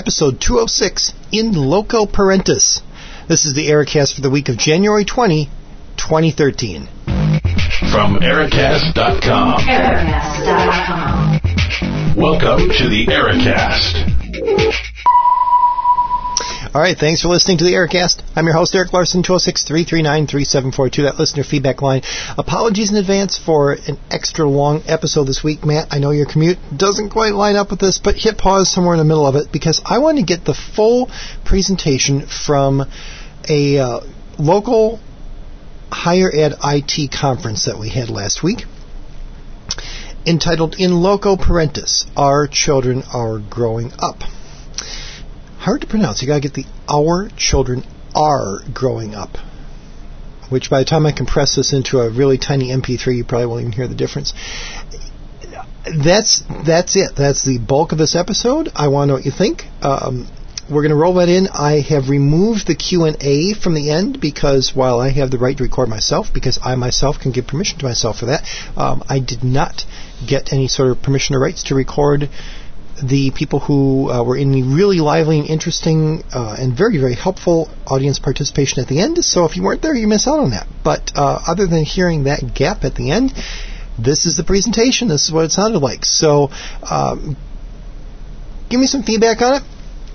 episode 206 In Loco Parentis. This is the Ericast for the week of January 20, 2013. From Ericast.com. Ericast.com. Welcome to the Ericast. All right, thanks for listening to the Ericast. I'm your host, Eric Larson, 206-339-3742, that listener feedback line. Apologies in advance for an extra long episode this week, Matt. I know your commute doesn't quite line up with this, but hit pause somewhere in the middle of it because I want to get the full presentation from a uh, local higher ed IT conference that we had last week entitled In Loco Parentis, Our Children Are Growing Up hard to pronounce. You got to get the our children are growing up. Which by the time I compress this into a really tiny MP3, you probably won't even hear the difference. That's that's it. That's the bulk of this episode. I want to know what you think. Um, we're going to roll that in. I have removed the Q and A from the end because while I have the right to record myself, because I myself can give permission to myself for that, um, I did not get any sort of permission or rights to record the people who uh, were in the really lively and interesting uh, and very, very helpful audience participation at the end. So if you weren't there, you miss out on that. But uh, other than hearing that gap at the end, this is the presentation. This is what it sounded like. So um, give me some feedback on it.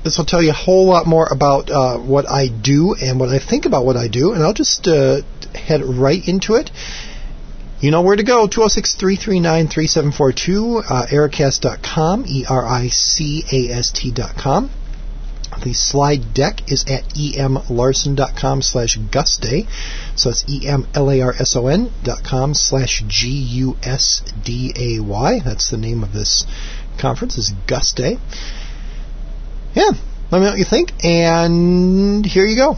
This will tell you a whole lot more about uh, what I do and what I think about what I do, and I'll just uh, head right into it. You know where to go. 206-339-3742, uh, ericast.com, E-R-I-C-A-S-T.com. The slide deck is at emlarson.com slash gusday. So it's E-M-L-A-R-S-O-N dot com slash G-U-S-D-A-Y. That's the name of this conference, is Gus Day. Yeah, let me know what you think, and here you go.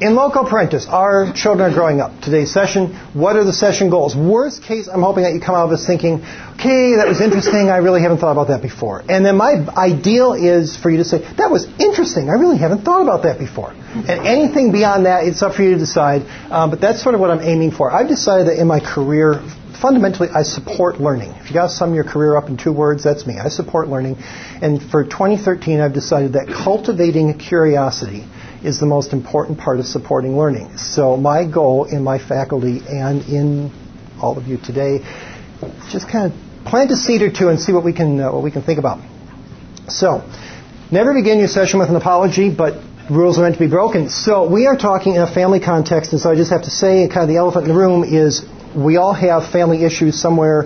In Loco Parentis, our children are growing up. Today's session, what are the session goals? Worst case, I'm hoping that you come out of this thinking, okay, that was interesting, I really haven't thought about that before. And then my ideal is for you to say, that was interesting, I really haven't thought about that before. And anything beyond that, it's up for you to decide, um, but that's sort of what I'm aiming for. I've decided that in my career, fundamentally, I support learning. If you got to sum your career up in two words, that's me. I support learning. And for 2013, I've decided that cultivating curiosity is the most important part of supporting learning. So my goal in my faculty and in all of you today, is just kind of plant a seed or two and see what we can uh, what we can think about. So, never begin your session with an apology, but rules are meant to be broken. So we are talking in a family context, and so I just have to say, kind of the elephant in the room is we all have family issues somewhere,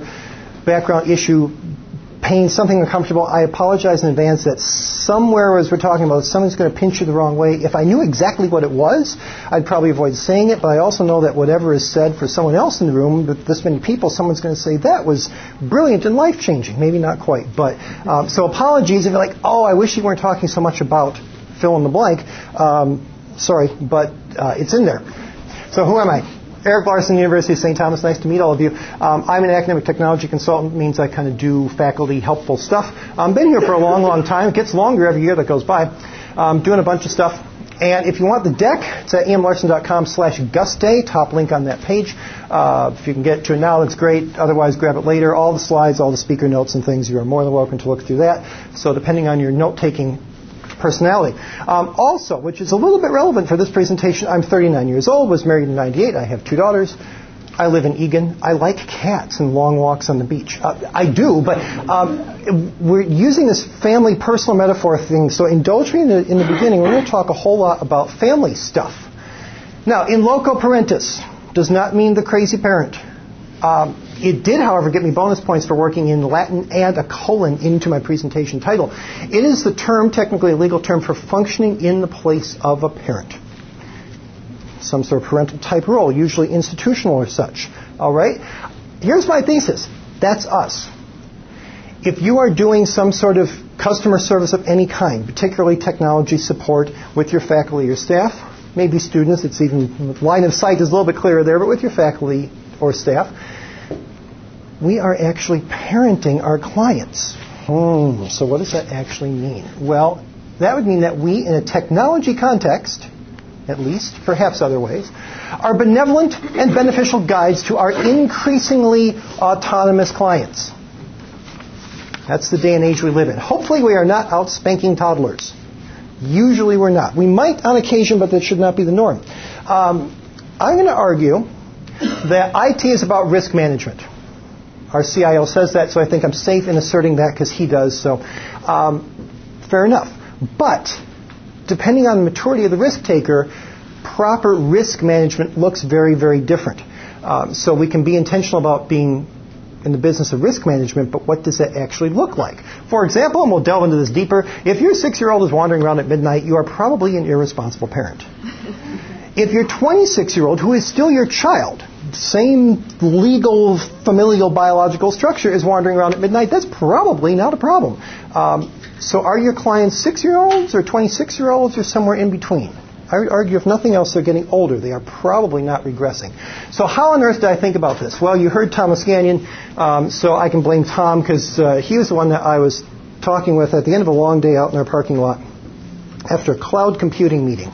background issue, pain, something uncomfortable, I apologize in advance that somewhere as we're talking about, someone's going to pinch you the wrong way. If I knew exactly what it was, I'd probably avoid saying it, but I also know that whatever is said for someone else in the room, with this many people, someone's going to say, that was brilliant and life-changing. Maybe not quite, but, um, so apologies if you're like, oh, I wish you weren't talking so much about fill in the blank. Um, sorry, but uh, it's in there. So who am I? Eric Larson, University of St. Thomas. Nice to meet all of you. Um, I'm an academic technology consultant. Means I kind of do faculty helpful stuff. I've been here for a long, long time. It gets longer every year that goes by. Um, doing a bunch of stuff. And if you want the deck, it's at emlarson.com slash top link on that page. Uh, if you can get to it now, that's great. Otherwise, grab it later. All the slides, all the speaker notes and things, you are more than welcome to look through that. So depending on your note-taking personality. Um, also, which is a little bit relevant for this presentation, I'm 39 years old, was married in 98, I have two daughters. I live in Eagan. I like cats and long walks on the beach. Uh, I do, but um, we're using this family personal metaphor thing, so indulge me in the, in the beginning. We're going to talk a whole lot about family stuff. Now, in loco parentis does not mean the crazy parent. Um, it did, however, get me bonus points for working in Latin and a colon into my presentation title. It is the term, technically a legal term, for functioning in the place of a parent. Some sort of parental type role, usually institutional or such. All right? Here's my thesis. That's us. If you are doing some sort of customer service of any kind, particularly technology support with your faculty or staff, maybe students, it's even line of sight is a little bit clearer there, but with your faculty or staff, we are actually parenting our clients. Hmm, so what does that actually mean? Well, that would mean that we, in a technology context, at least, perhaps other ways, are benevolent and beneficial guides to our increasingly autonomous clients. That's the day and age we live in. Hopefully, we are not out spanking toddlers. Usually, we're not. We might on occasion, but that should not be the norm. Um, I'm going to argue that IT is about risk management. Our CIO says that, so I think I'm safe in asserting that because he does. So, um, fair enough. But depending on the maturity of the risk taker, proper risk management looks very, very different. Um, so we can be intentional about being in the business of risk management, but what does that actually look like? For example, and we'll delve into this deeper, if your six year old is wandering around at midnight, you are probably an irresponsible parent. if your 26 year old, who is still your child, same legal, familial, biological structure, is wandering around at midnight, that's probably not a problem. Um, so are your clients six year olds or 26 year olds or somewhere in between? I would argue, if nothing else, they're getting older. They are probably not regressing. So, how on earth did I think about this? Well, you heard Thomas Gagnon, um, so I can blame Tom because uh, he was the one that I was talking with at the end of a long day out in our parking lot after a cloud computing meeting.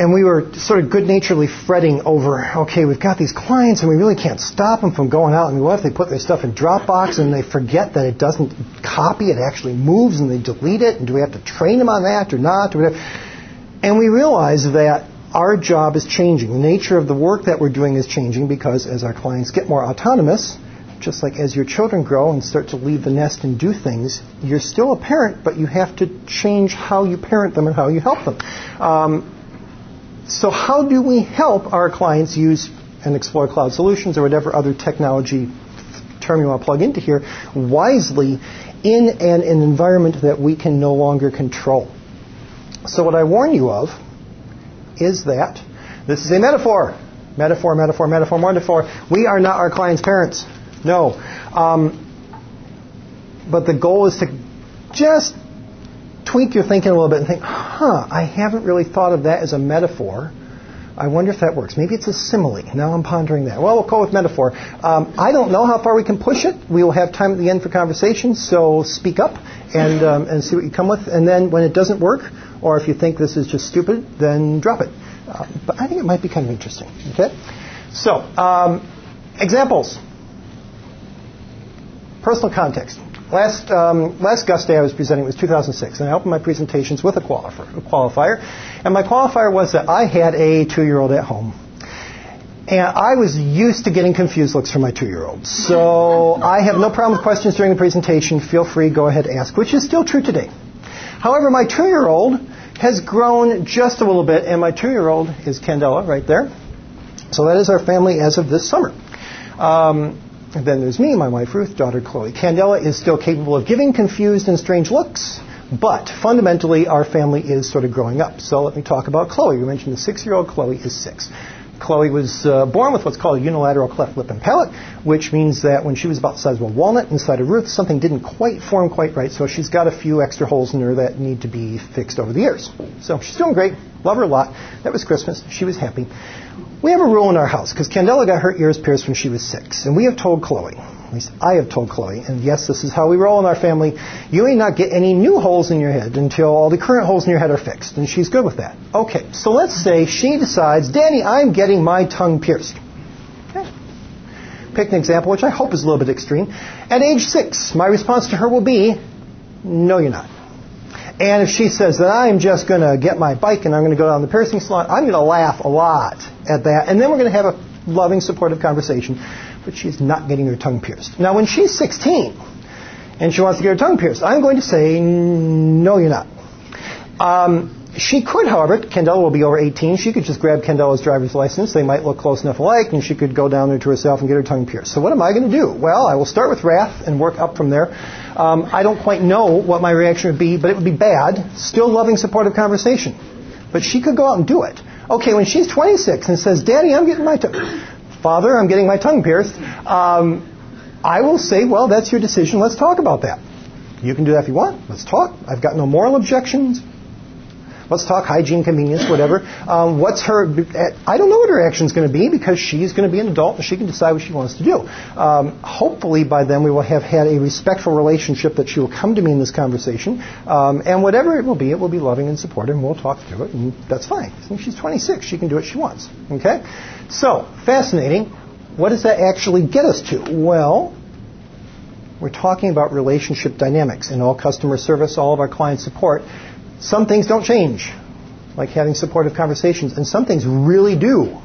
And we were sort of good naturedly fretting over, okay, we've got these clients and we really can't stop them from going out. Mean, what if they put their stuff in Dropbox and they forget that it doesn't copy, it actually moves and they delete it? And do we have to train them on that or not? Or whatever? And we realize that our job is changing. The nature of the work that we're doing is changing because as our clients get more autonomous, just like as your children grow and start to leave the nest and do things, you're still a parent, but you have to change how you parent them and how you help them. Um, so, how do we help our clients use and explore cloud solutions or whatever other technology term you want to plug into here wisely in an, an environment that we can no longer control? So, what I warn you of is that this is a metaphor. Metaphor, metaphor, metaphor, metaphor. We are not our clients' parents. No. Um, but the goal is to just tweak your thinking a little bit and think, huh, I haven't really thought of that as a metaphor. I wonder if that works. Maybe it's a simile. Now I'm pondering that. Well, we'll go with metaphor. Um, I don't know how far we can push it. We will have time at the end for conversation, so speak up and, um, and see what you come with. And then when it doesn't work, or if you think this is just stupid, then drop it. Uh, but I think it might be kind of interesting. Okay? So, um, examples. Personal context. Last, um, last Gus Day I was presenting was 2006, and I opened my presentations with a qualifier, a qualifier. And my qualifier was that I had a two year old at home. And I was used to getting confused looks from my two year old. So I have no problem with questions during the presentation. Feel free, go ahead, ask, which is still true today. However, my two year old has grown just a little bit, and my two year old is Candela right there. So that is our family as of this summer. Um, and then there's me, my wife Ruth, daughter Chloe. Candela is still capable of giving confused and strange looks, but fundamentally our family is sort of growing up. So let me talk about Chloe. You mentioned the six year old. Chloe is six. Chloe was uh, born with what's called a unilateral cleft lip and palate, which means that when she was about the size of a walnut inside of Ruth, something didn't quite form quite right, so she's got a few extra holes in her that need to be fixed over the years. So she's doing great. Love her a lot. That was Christmas. She was happy. We have a rule in our house because Candela got her ears pierced when she was six, and we have told Chloe, at least I have told Chloe, and yes, this is how we roll in our family. You may not get any new holes in your head until all the current holes in your head are fixed, and she's good with that. Okay, so let's say she decides, Daddy, I'm getting my tongue pierced. Okay. Pick an example, which I hope is a little bit extreme. At age six, my response to her will be, No, you're not. And if she says that I'm just going to get my bike and I'm going to go down the piercing salon, I'm going to laugh a lot at that. And then we're going to have a loving, supportive conversation. But she's not getting her tongue pierced. Now, when she's 16 and she wants to get her tongue pierced, I'm going to say, no, you're not. Um, she could, however, Candela will be over 18. She could just grab Candela's driver's license. They might look close enough alike, and she could go down there to herself and get her tongue pierced. So, what am I going to do? Well, I will start with wrath and work up from there. Um, I don't quite know what my reaction would be, but it would be bad. Still loving, supportive conversation. But she could go out and do it. Okay, when she's 26 and says, Daddy, I'm getting my tongue, Father, I'm getting my tongue pierced, um, I will say, well, that's your decision. Let's talk about that. You can do that if you want. Let's talk. I've got no moral objections. Let's talk hygiene, convenience, whatever. Um, what's her? I don't know what her action's going to be because she's going to be an adult and she can decide what she wants to do. Um, hopefully, by then we will have had a respectful relationship that she will come to me in this conversation, um, and whatever it will be, it will be loving and supportive, and we'll talk through it, and that's fine. She's 26; she can do what she wants. Okay, so fascinating. What does that actually get us to? Well, We're talking about relationship dynamics in all customer service, all of our client support. Some things don't change, like having supportive conversations, and some things really do.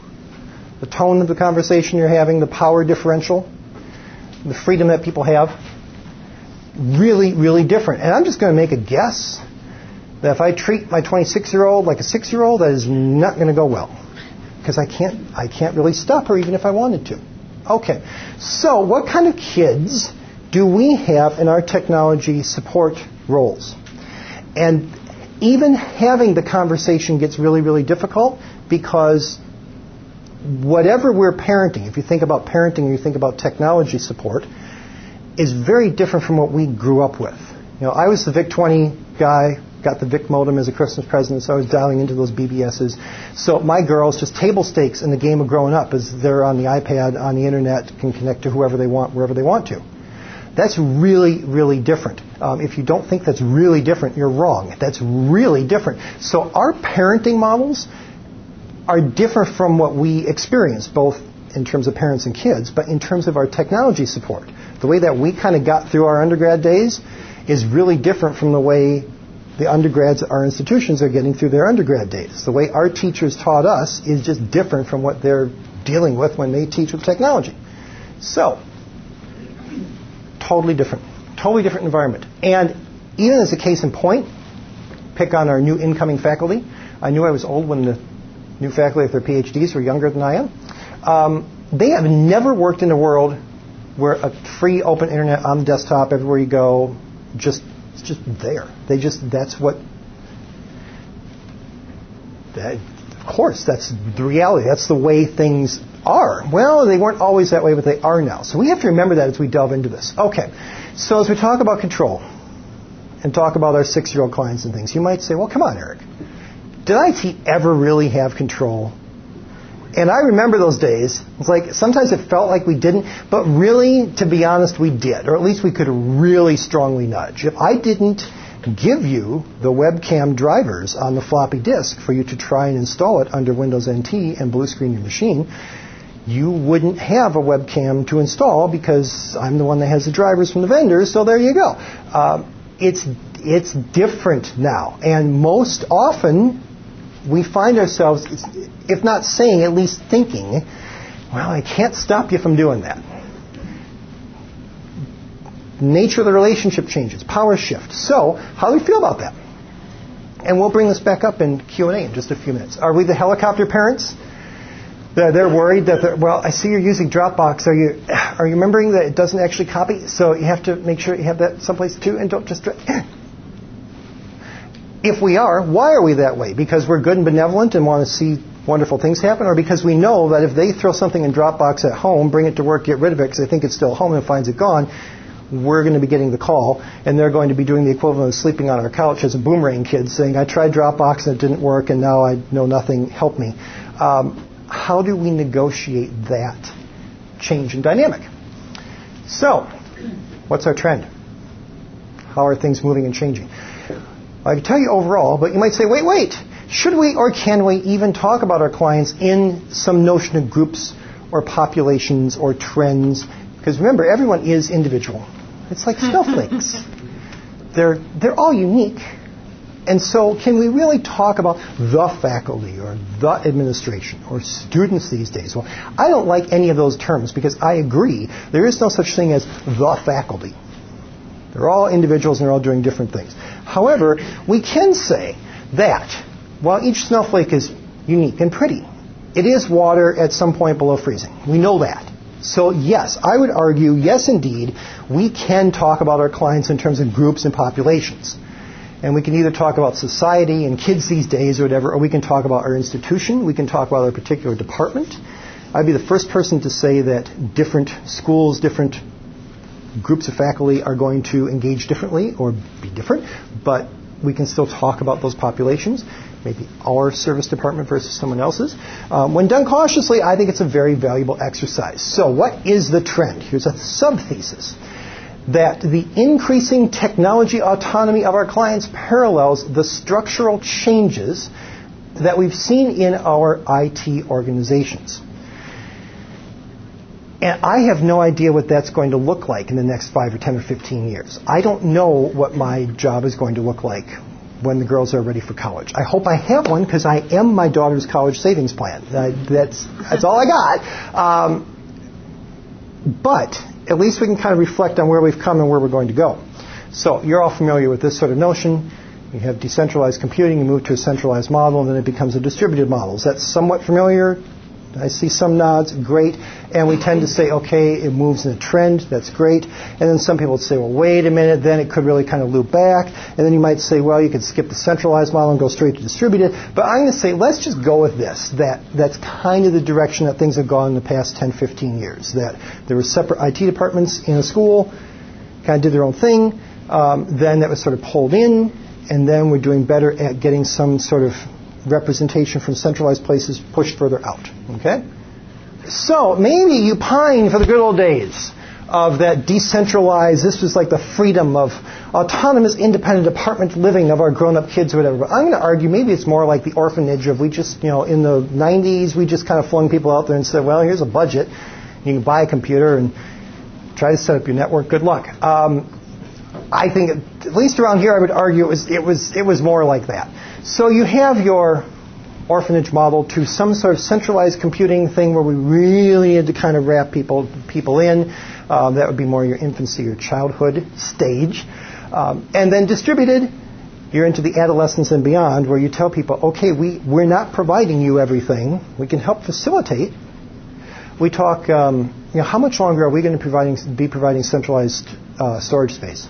The tone of the conversation you're having, the power differential, the freedom that people have, really, really different. And I'm just going to make a guess that if I treat my 26 year old like a six year old, that is not going to go well. Because I can't, I can't really stop her even if I wanted to. Okay, so what kind of kids do we have in our technology support roles? And even having the conversation gets really, really difficult because whatever we're parenting, if you think about parenting or you think about technology support, is very different from what we grew up with. You know, I was the VIC 20 guy, got the VIC modem as a Christmas present, so I was dialing into those BBSs. So my girls, just table stakes in the game of growing up, is they're on the iPad, on the internet, can connect to whoever they want, wherever they want to. That's really, really different. Um, if you don't think that's really different, you're wrong. That's really different. So our parenting models are different from what we experience, both in terms of parents and kids, but in terms of our technology support. The way that we kind of got through our undergrad days is really different from the way the undergrads at our institutions are getting through their undergrad days. The way our teachers taught us is just different from what they're dealing with when they teach with technology. So, totally different. Totally different environment. And even as a case in point, pick on our new incoming faculty. I knew I was old when the new faculty with their PhDs were younger than I am. Um, they have never worked in a world where a free open internet on the desktop everywhere you go, just it's just there. They just that's what. That, of course, that's the reality. That's the way things are. Well, they weren't always that way, but they are now. So we have to remember that as we delve into this. Okay. So as we talk about control and talk about our six-year-old clients and things, you might say, "Well, come on, Eric. Did IT ever really have control and I remember those days. It's like sometimes it felt like we didn't, but really, to be honest, we did, or at least we could really strongly nudge. If I didn't give you the webcam drivers on the floppy disk for you to try and install it under Windows NT and blue screen your machine, you wouldn't have a webcam to install because I'm the one that has the drivers from the vendors. So there you go. Uh, it's it's different now, and most often we find ourselves, if not saying, at least thinking, well, I can't stop you from doing that. Nature of the relationship changes, power shift. So, how do we feel about that? And we'll bring this back up in Q&A in just a few minutes. Are we the helicopter parents? They're, worried that, they're, well, I see you're using Dropbox. Are you, are you remembering that it doesn't actually copy? So you have to make sure you have that someplace too, and don't just if we are, why are we that way? Because we're good and benevolent and want to see wonderful things happen, or because we know that if they throw something in Dropbox at home, bring it to work, get rid of it because they think it's still home and finds it gone, we're going to be getting the call, and they're going to be doing the equivalent of sleeping on our couch as a boomerang kid, saying, "I tried Dropbox and it didn't work, and now I know nothing. Help me." Um, how do we negotiate that change in dynamic? So, what's our trend? How are things moving and changing? I can tell you overall, but you might say, wait, wait. Should we or can we even talk about our clients in some notion of groups or populations or trends? Because remember, everyone is individual. It's like snowflakes. they're, they're all unique. And so, can we really talk about the faculty or the administration or students these days? Well, I don't like any of those terms because I agree there is no such thing as the faculty. They're all individuals and they're all doing different things. However, we can say that while each snowflake is unique and pretty, it is water at some point below freezing. We know that. So yes, I would argue, yes indeed, we can talk about our clients in terms of groups and populations. And we can either talk about society and kids these days or whatever, or we can talk about our institution, we can talk about our particular department. I'd be the first person to say that different schools, different groups of faculty are going to engage differently or be different, but we can still talk about those populations, maybe our service department versus someone else's. Um, when done cautiously, I think it's a very valuable exercise. So, what is the trend? Here's a sub thesis that the increasing technology autonomy of our clients parallels the structural changes that we've seen in our IT organizations. And I have no idea what that's going to look like in the next 5 or 10 or 15 years. I don't know what my job is going to look like when the girls are ready for college. I hope I have one because I am my daughter's college savings plan. that's, that's all I got. Um, but at least we can kind of reflect on where we've come and where we're going to go. So you're all familiar with this sort of notion. You have decentralized computing, you move to a centralized model, and then it becomes a distributed model. Is that somewhat familiar? I see some nods, great. And we tend to say, okay, it moves in a trend, that's great. And then some people would say, well, wait a minute, then it could really kind of loop back. And then you might say, well, you could skip the centralized model and go straight to distributed. But I'm going to say, let's just go with this, that that's kind of the direction that things have gone in the past 10, 15 years. That there were separate IT departments in a school, kind of did their own thing. Um, then that was sort of pulled in, and then we're doing better at getting some sort of representation from centralized places pushed further out. Okay? So maybe you pine for the good old days of that decentralized, this was like the freedom of autonomous, independent apartment living of our grown-up kids or whatever. But I'm going to argue maybe it's more like the orphanage of we just, you know, in the 90s, we just kind of flung people out there and said, well, here's a budget. You can buy a computer and try to set up your network. Good luck. Um, I think, at least around here, I would argue it was, it was, it was more like that. So you have your orphanage model to some sort of centralized computing thing where we really need to kind of wrap people people in. Um, that would be more your infancy or childhood stage. Um, and then distributed, you're into the adolescence and beyond, where you tell people, okay, we, we're not providing you everything. We can help facilitate. We talk, um, you know, how much longer are we going to be providing centralized uh, storage space?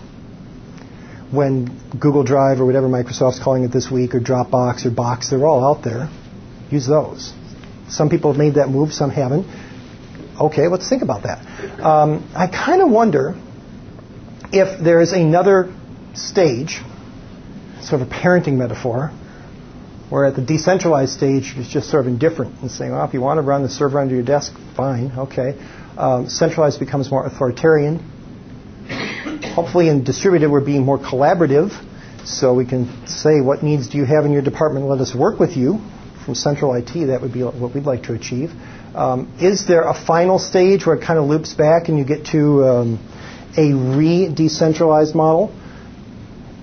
When Google Drive or whatever Microsoft's calling it this week, or Dropbox or Box, they're all out there. Use those. Some people have made that move, some haven't. Okay, let's think about that. Um, I kind of wonder if there is another stage, sort of a parenting metaphor, where at the decentralized stage it's just sort of indifferent and saying, well, if you want to run the server under your desk, fine, okay. Um, centralized becomes more authoritarian hopefully in distributed we're being more collaborative. So we can say what needs do you have in your department? Let us work with you. From central IT that would be what we'd like to achieve. Um, is there a final stage where it kind of loops back and you get to um, a re-decentralized model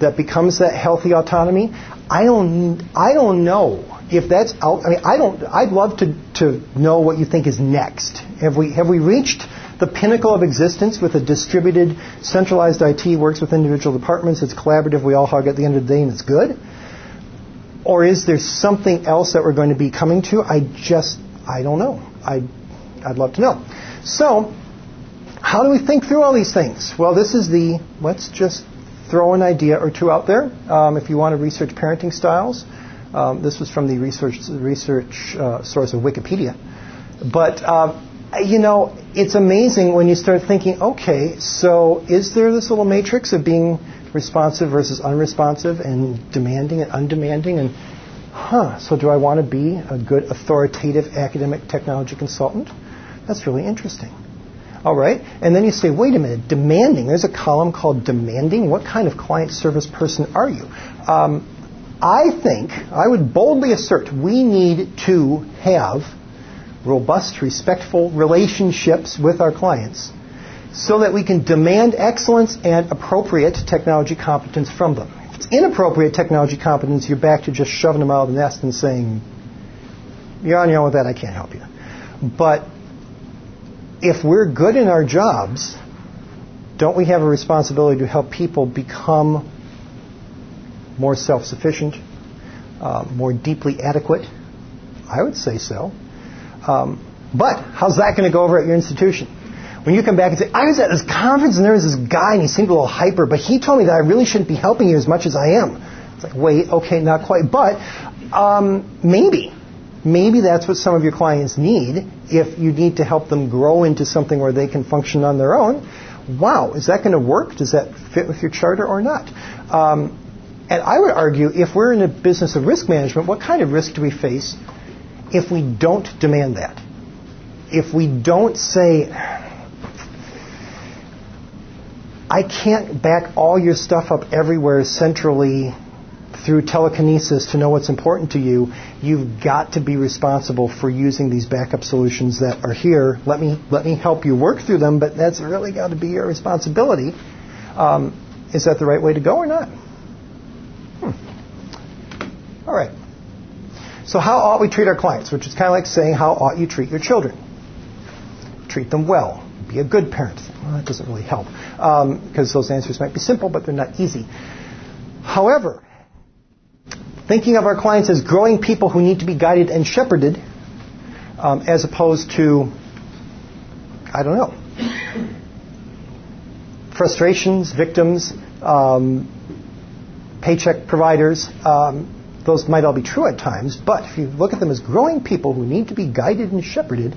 that becomes that healthy autonomy? I don't I don't know if that's out I mean I don't I'd love to to know what you think is next. Have we have we reached the pinnacle of existence with a distributed, centralized IT works with individual departments. It's collaborative. We all hug at the end of the day, and it's good. Or is there something else that we're going to be coming to? I just, I don't know. I, I'd love to know. So, how do we think through all these things? Well, this is the, let's just throw an idea or two out there. Um, if you want to research parenting styles, um, this was from the research, research uh, source of Wikipedia. But uh, you know, it's amazing when you start thinking, okay, so is there this little matrix of being responsive versus unresponsive and demanding and undemanding and huh, so do I want to be a good authoritative academic technology consultant? That's really interesting. All right. And then you say, wait a minute, demanding. There's a column called demanding. What kind of client service person are you? Um, I think, I would boldly assert, we need to have robust, respectful relationships with our clients so that we can demand excellence and appropriate technology competence from them. If it's inappropriate technology competence, you're back to just shoving them out of the nest and saying, you're on your own with that, I can't help you. But if we're good in our jobs, don't we have a responsibility to help people become more self sufficient, uh, more deeply adequate? I would say so. Um, but how's that going to go over at your institution? When you come back and say, I was at this conference and there was this guy and he seemed a little hyper, but he told me that I really shouldn't be helping you as much as I am. It's like, wait, okay, not quite. But um, maybe. Maybe that's what some of your clients need if you need to help them grow into something where they can function on their own. Wow, is that going to work? Does that fit with your charter or not? Um, and I would argue if we're in a business of risk management, what kind of risk do we face if we don't demand that, if we don't say, I can't back all your stuff up everywhere centrally through telekinesis to know what's important to you, you've got to be responsible for using these backup solutions that are here. Let me let me help you work through them, but that's really got to be your responsibility. Um, is that the right way to go or not? Hmm. All right. So how ought we treat our clients? Which is kind of like saying how ought you treat your children? Treat them well. Be a good parent. Well, that doesn't really help because um, those answers might be simple, but they're not easy. However, thinking of our clients as growing people who need to be guided and shepherded, um, as opposed to, I don't know, frustrations, victims, um, paycheck providers. Um, those might all be true at times, but if you look at them as growing people who need to be guided and shepherded,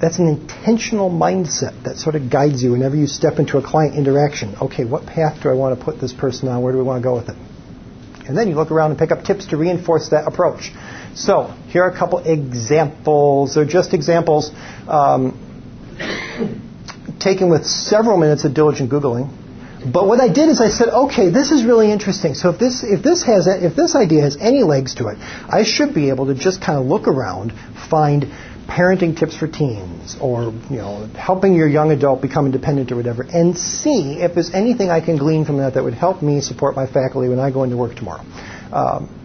that's an intentional mindset that sort of guides you whenever you step into a client interaction. Okay, what path do I want to put this person on? Where do we want to go with it? And then you look around and pick up tips to reinforce that approach. So, here are a couple examples. They're just examples um, taken with several minutes of diligent Googling. But what I did is I said, okay, this is really interesting. So if this if this has if this idea has any legs to it, I should be able to just kind of look around, find parenting tips for teens, or you know, helping your young adult become independent or whatever, and see if there's anything I can glean from that that would help me support my faculty when I go into work tomorrow. Um,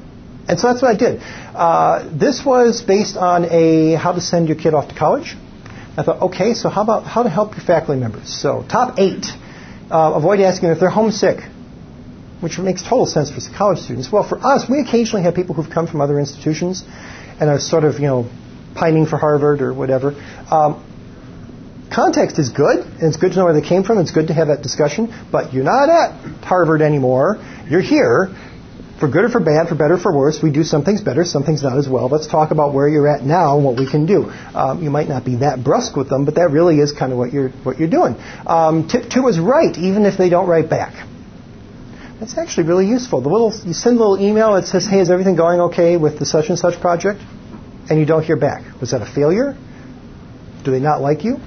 and so that's what I did. Uh, this was based on a how to send your kid off to college. I thought, okay, so how about how to help your faculty members? So top eight uh, avoid asking if they're homesick, which makes total sense for college students. Well, for us, we occasionally have people who've come from other institutions and are sort of, you know, pining for Harvard or whatever. Um, context is good, and it's good to know where they came from. It's good to have that discussion, but you're not at Harvard anymore. You're here, for good or for bad, for better or for worse, we do some things better, some things not as well. Let's talk about where you're at now and what we can do. Um, you might not be that brusque with them, but that really is kind of what you're what you're doing. Um, tip two is write, even if they don't write back. That's actually really useful. The little you send a little email that says, "Hey, is everything going okay with the such and such project?" and you don't hear back. Was that a failure? Do they not like you?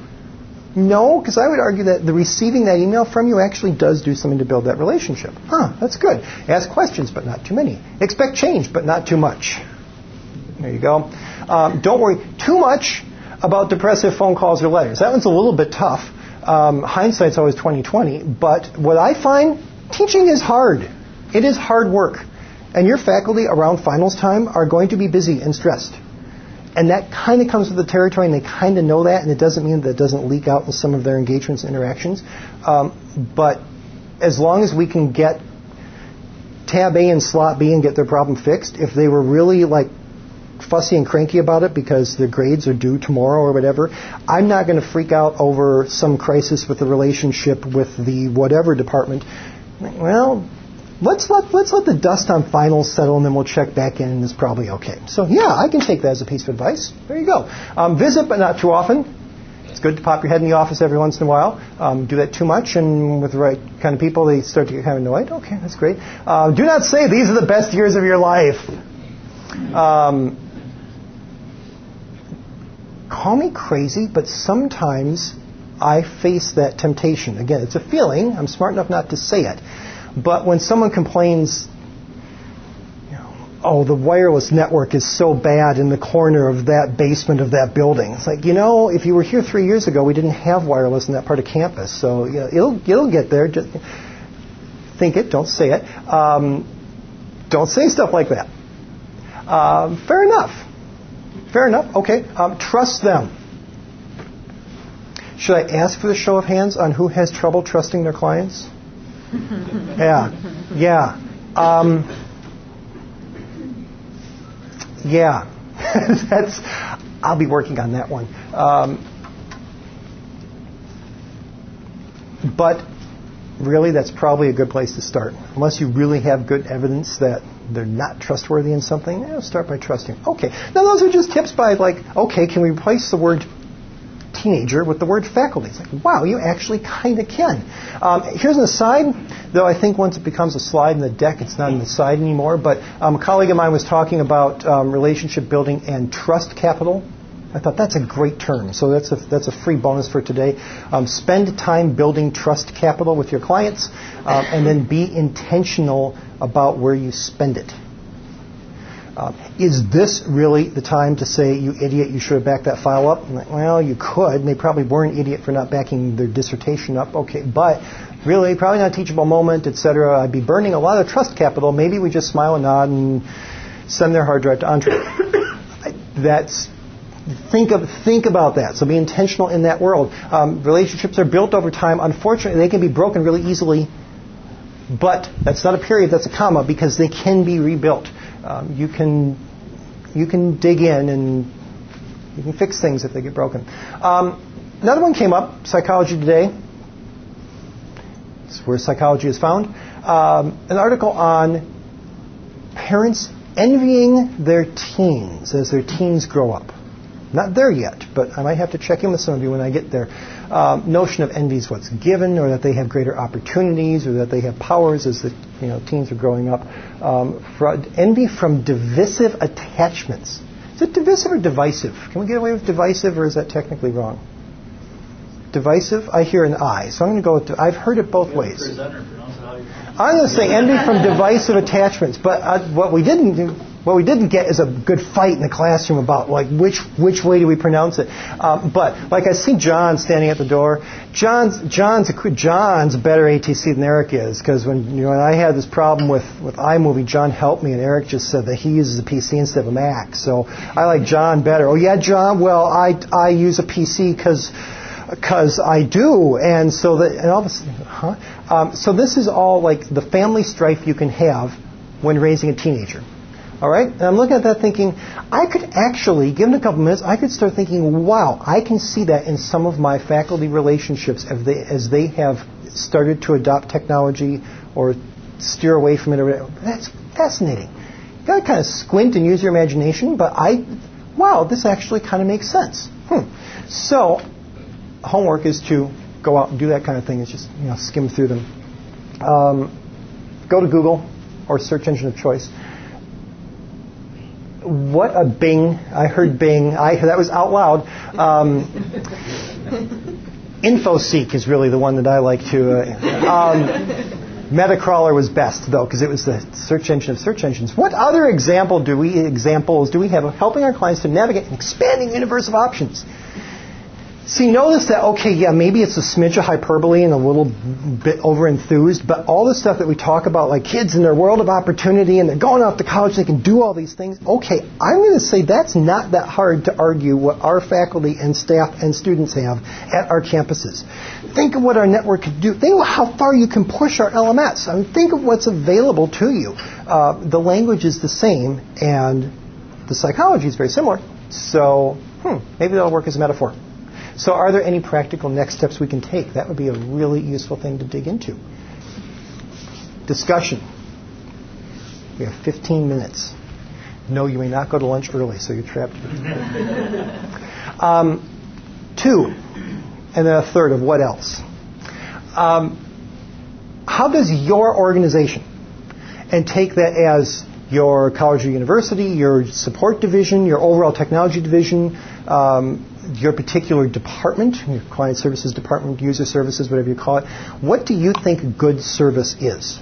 No, because I would argue that the receiving that email from you actually does do something to build that relationship. Huh, that's good. Ask questions, but not too many. Expect change, but not too much. There you go. Um, don't worry too much about depressive phone calls or letters. That one's a little bit tough. Um, hindsight's always 2020, but what I find, teaching is hard. It is hard work. And your faculty around finals time are going to be busy and stressed. And that kind of comes with the territory, and they kind of know that, and it doesn't mean that it doesn't leak out in some of their engagements and interactions. Um, but as long as we can get tab A and slot B and get their problem fixed, if they were really like fussy and cranky about it because their grades are due tomorrow or whatever, I'm not going to freak out over some crisis with the relationship with the whatever department. Well, let's let let's let the dust on finals settle, and then we'll check back in, and it's probably okay. So yeah, I can take that as a piece of advice. There you go. Um, visit, but not too often. It's good to pop your head in the office every once in a while. Um, do that too much, and with the right kind of people, they start to get kind of annoyed. Okay, that's great. Uh, do not say these are the best years of your life. Um, call me crazy, but sometimes I face that temptation. Again, it's a feeling. I'm smart enough not to say it. But when someone complains, you know, oh, the wireless network is so bad in the corner of that basement of that building, it's like, you know, if you were here three years ago, we didn't have wireless in that part of campus. So you know, it'll, it'll get there. Just think it, don't say it. Um, don't say stuff like that. Um, fair enough. Fair enough. Okay. Um, trust them. Should I ask for the show of hands on who has trouble trusting their clients? Yeah, yeah, um, yeah. That's. I'll be working on that one. Um, but really, that's probably a good place to start. Unless you really have good evidence that they're not trustworthy in something, eh, start by trusting. Okay. Now, those are just tips by like, okay, can we replace the word teenager with the word faculty. It's like, wow, you actually kind of can. Um, here's an aside, though I think once it becomes a slide in the deck, it's not an aside anymore. But um, a colleague of mine was talking about um, relationship building and trust capital. I thought that's a great term. So that's a, that's a free bonus for today. Um, spend time building trust capital with your clients, um, and then be intentional about where you spend it. Uh, is this really the time to say, you idiot, you should have backed that file up? Like, well, you could. They probably were an idiot for not backing their dissertation up. Okay, but really, probably not a teachable moment, etc. I'd be burning a lot of trust capital. Maybe we just smile and nod and send their hard drive to Entre. That's think of think about that. So be intentional in that world. Um, relationships are built over time. Unfortunately, they can be broken really easily. But that's not a period. That's a comma because they can be rebuilt. Um, you can you can dig in and you can fix things if they get broken. Um, another one came up. Psychology Today. It's where psychology is found. Um, an article on parents envying their teens as their teens grow up. Not there yet, but I might have to check in with some of you when I get there. Um, notion of envy is what's given, or that they have greater opportunities, or that they have powers as the you know teens are growing up. Um, envy from divisive attachments. Is it divisive or divisive? Can we get away with divisive, or is that technically wrong? Divisive. I hear an I, so I'm going to go with. I've heard it both ways. I'm going to say envy from divisive attachments, but uh, what we didn't do what we didn't get is a good fight in the classroom about like which which way do we pronounce it. Um, but like I see John standing at the door. John's John's a, John's a better ATC than Eric is because when you know I had this problem with with iMovie, John helped me, and Eric just said that he uses a PC instead of a Mac. So I like John better. Oh yeah, John. Well, I I use a PC because because I do, and so that and all this, huh? Um, so this is all like the family strife you can have when raising a teenager. All right? And I'm looking at that thinking, I could actually, given a couple minutes, I could start thinking, wow, I can see that in some of my faculty relationships as they, as they have started to adopt technology or steer away from it. That's fascinating. You got to kind of squint and use your imagination, but I, wow, this actually kind of makes sense. Hmm. So, homework is to go out and do that kind of thing. It's just you know skim through them. Um, go to Google or search engine of choice what a Bing. I heard Bing. I, that was out loud. Um, InfoSeek is really the one that I like to. Uh, um, Metacrawler was best though because it was the search engine of search engines. What other example do we examples do we have of helping our clients to navigate an expanding universe of options? See, notice that, okay, yeah, maybe it's a smidge of hyperbole and a little bit over enthused, but all the stuff that we talk about, like kids in their world of opportunity and they're going off to college, they can do all these things. Okay, I'm going to say that's not that hard to argue what our faculty and staff and students have at our campuses. Think of what our network can do. Think of how far you can push our LMS. I mean, think of what's available to you. Uh, the language is the same and the psychology is very similar. So, hmm, maybe that'll work as a metaphor. So, are there any practical next steps we can take? That would be a really useful thing to dig into. Discussion. We have 15 minutes. No, you may not go to lunch early, so you're trapped. um, two, and then a third of what else? Um, how does your organization, and take that as your college or university, your support division, your overall technology division, um, your particular department, your client services department, user services, whatever you call it, what do you think good service is?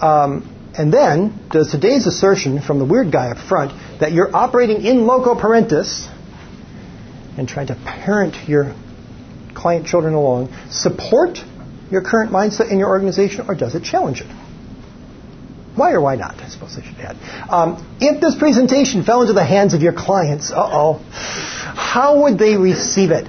Um, and then, does today's assertion from the weird guy up front that you're operating in loco parentis and trying to parent your client children along support your current mindset in your organization, or does it challenge it? Why or why not? I suppose I should add. Um, if this presentation fell into the hands of your clients, uh oh, how would they receive it?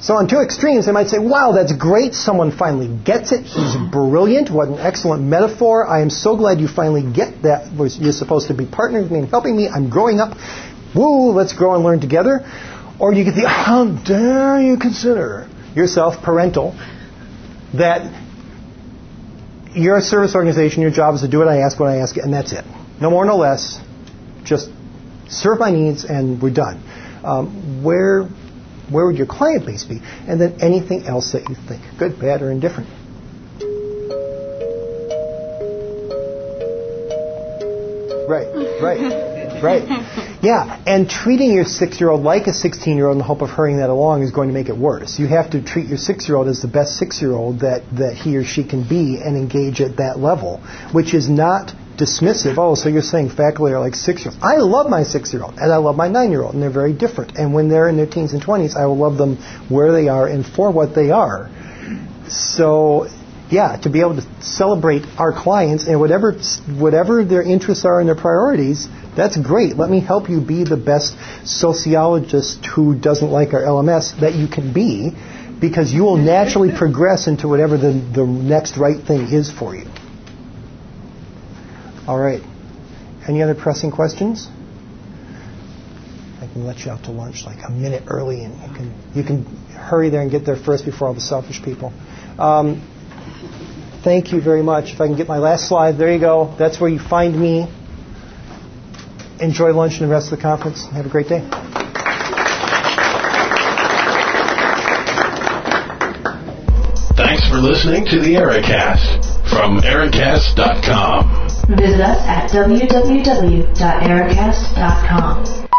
So on two extremes, they might say, wow, that's great. Someone finally gets it. He's brilliant. What an excellent metaphor. I am so glad you finally get that. You're supposed to be partnering with me and helping me. I'm growing up. Woo, let's grow and learn together. Or you get the, how dare you consider yourself parental that you're a service organization. Your job is to do what I ask, what I ask, and that's it. No more, no less. Just serve my needs, and we're done. Um, where where would your client base be? And then anything else that you think, good, bad, or indifferent. Right, right. Right. Yeah, and treating your six-year-old like a 16-year-old in the hope of hurrying that along is going to make it worse. You have to treat your six-year-old as the best six-year-old that, that he or she can be and engage at that level, which is not dismissive. Oh, so you're saying faculty are like six-year-olds. I love my six-year-old, and I love my nine-year-old, and they're very different. And when they're in their teens and 20s, I will love them where they are and for what they are. So yeah, to be able to celebrate our clients and whatever whatever their interests are and their priorities, that's great. Let me help you be the best sociologist who doesn't like our LMS that you can be, because you will naturally progress into whatever the, the next right thing is for you. All right. Any other pressing questions? I can let you out to lunch like a minute early, and you can you can hurry there and get there first before all the selfish people. Um, thank you very much. If I can get my last slide, there you go. That's where you find me. Enjoy lunch and the rest of the conference. Have a great day. Thanks for listening to the Ericast from Ericast.com. Visit us at www.ericast.com.